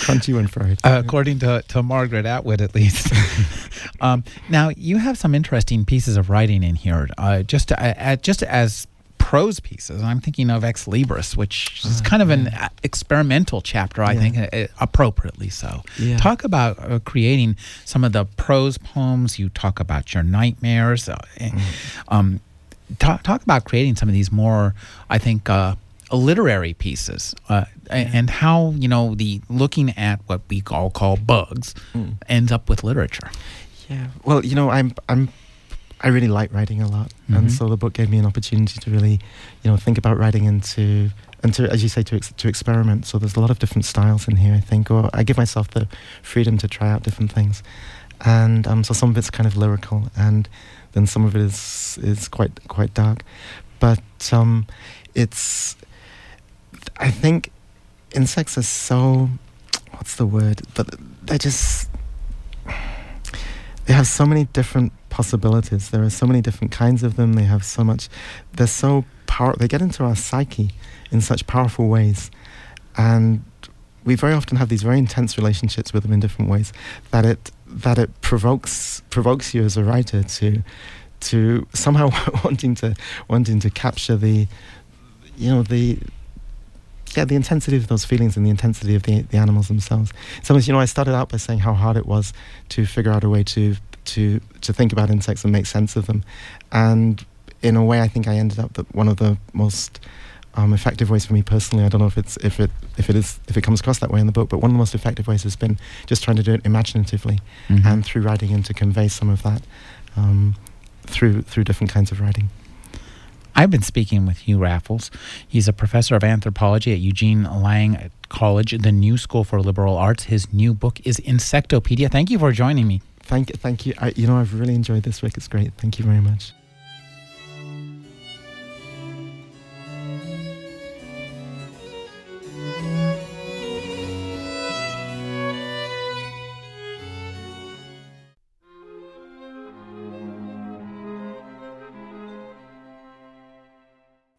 crunchy when fried. uh, according to, to Margaret Atwood, at least. (laughs) um, now you have some interesting pieces of writing in here, uh, just uh, uh, just as prose pieces. I'm thinking of Ex Libris, which is Ah, kind of an yeah. uh, experimental chapter, I Yeah. think, uh, uh, appropriately so. Yeah. Talk about uh, creating some of the prose poems. You talk about your nightmares. Uh, eh, um, talk, talk about creating some of these more, I think, uh, literary pieces, uh, and how you know the looking at what we all call bugs Mm. ends up with literature. Yeah. Well, you know, I'm I'm I really like writing a lot, Mhm. and so the book gave me an opportunity to really, you know, think about writing and to and to, as you say, to ex- to experiment. So there's a lot of different styles in here. I think, or I give myself the freedom to try out different things, and um, so some of it's kind of lyrical, and then some of it is is quite quite dark, but um, it's I think insects are so what's the word? But they're just they have so many different possibilities. There are so many different kinds of them. They have so much. They're so power. They get into our psyche in such powerful ways, and we very often have these very intense relationships with them in different ways. That it that it provokes provokes you as a writer to to somehow (laughs) wanting to wanting to capture the you know the yeah, the intensity of those feelings and the intensity of the, the animals themselves. Sometimes, you know, I started out by saying how hard it was to figure out a way to to to think about insects and make sense of them, and in a way, I think I ended up that one of the most um, effective ways for me personally. I don't know if it's if it if it is if it comes across that way in the book, but one of the most effective ways has been just trying to do it imaginatively Mhm. and through writing and to convey some of that um, through through different kinds of writing. I've been speaking with Hugh Raffles. He's a professor of anthropology at Eugene Lang College, the New School for Liberal Arts. His new book is Insectopedia. Thank you for joining me. Thank you. thank you. I, you know, I've really enjoyed this week. It's great. Thank you very much.